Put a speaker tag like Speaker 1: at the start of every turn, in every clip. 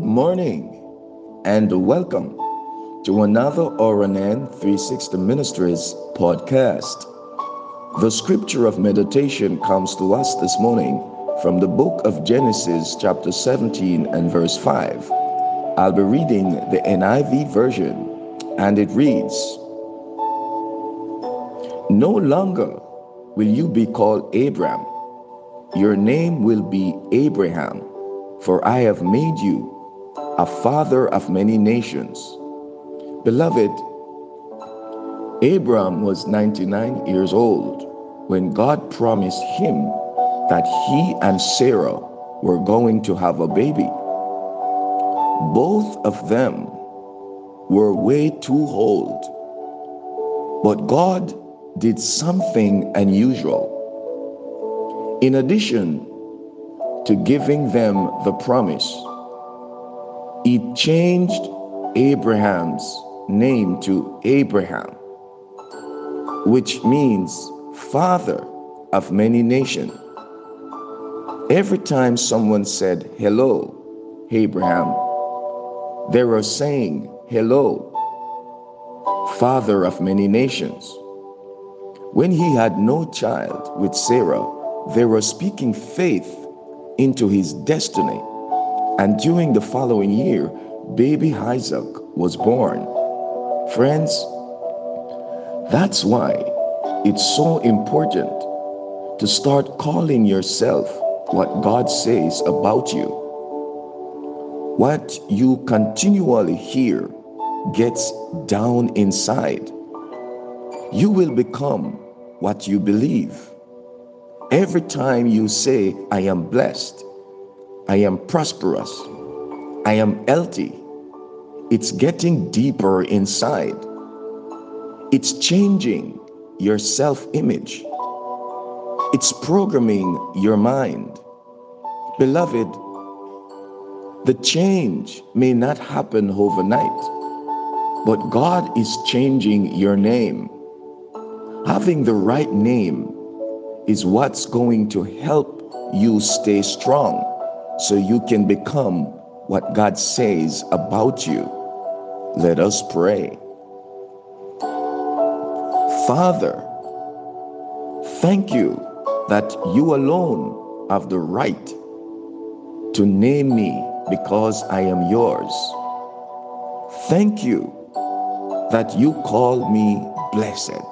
Speaker 1: morning and welcome to another RNN 360 Ministries podcast. The scripture of meditation comes to us this morning from the book of Genesis, chapter 17 and verse 5. I'll be reading the NIV version, and it reads No longer will you be called Abram, your name will be Abraham for I have made you a father of many nations. Beloved, Abram was 99 years old when God promised him that he and Sarah were going to have a baby. Both of them were way too old, but God did something unusual. In addition to giving them the promise. He changed Abram's name to Abraham, which means father of many nations. Every time someone said, Hello, Abraham, they were saying, Hello, father of many nations. When he had no child with Sarah, they were speaking faith into his destiny. And during the following year, baby Isaac was born. Friends, that's why it's so important to start calling yourself what God says about you. What you continually hear gets down inside. You will become what you believe. Every time you say, I am blessed, I am prosperous, I am healthy, it's getting deeper inside. It's changing your self image. It's programming your mind. Beloved, the change may not happen overnight, but God is changing your name. Having the right name is what's going to help you stay strong so you can become what God says about you. Let us pray. Father, thank you that you alone have the right to name me because I am yours. Thank you that you call me blessed,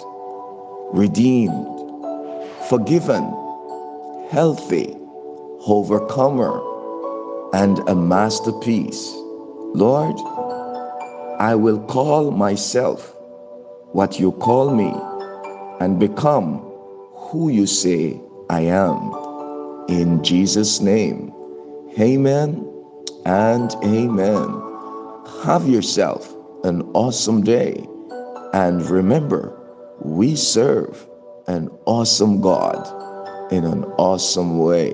Speaker 1: redeemed, forgiven, healthy, overcomer, and a masterpiece. Lord, I will call myself what you call me and become who you say I am. In Jesus' name, amen and amen. Have yourself an awesome day and remember, we serve an awesome God in an awesome way.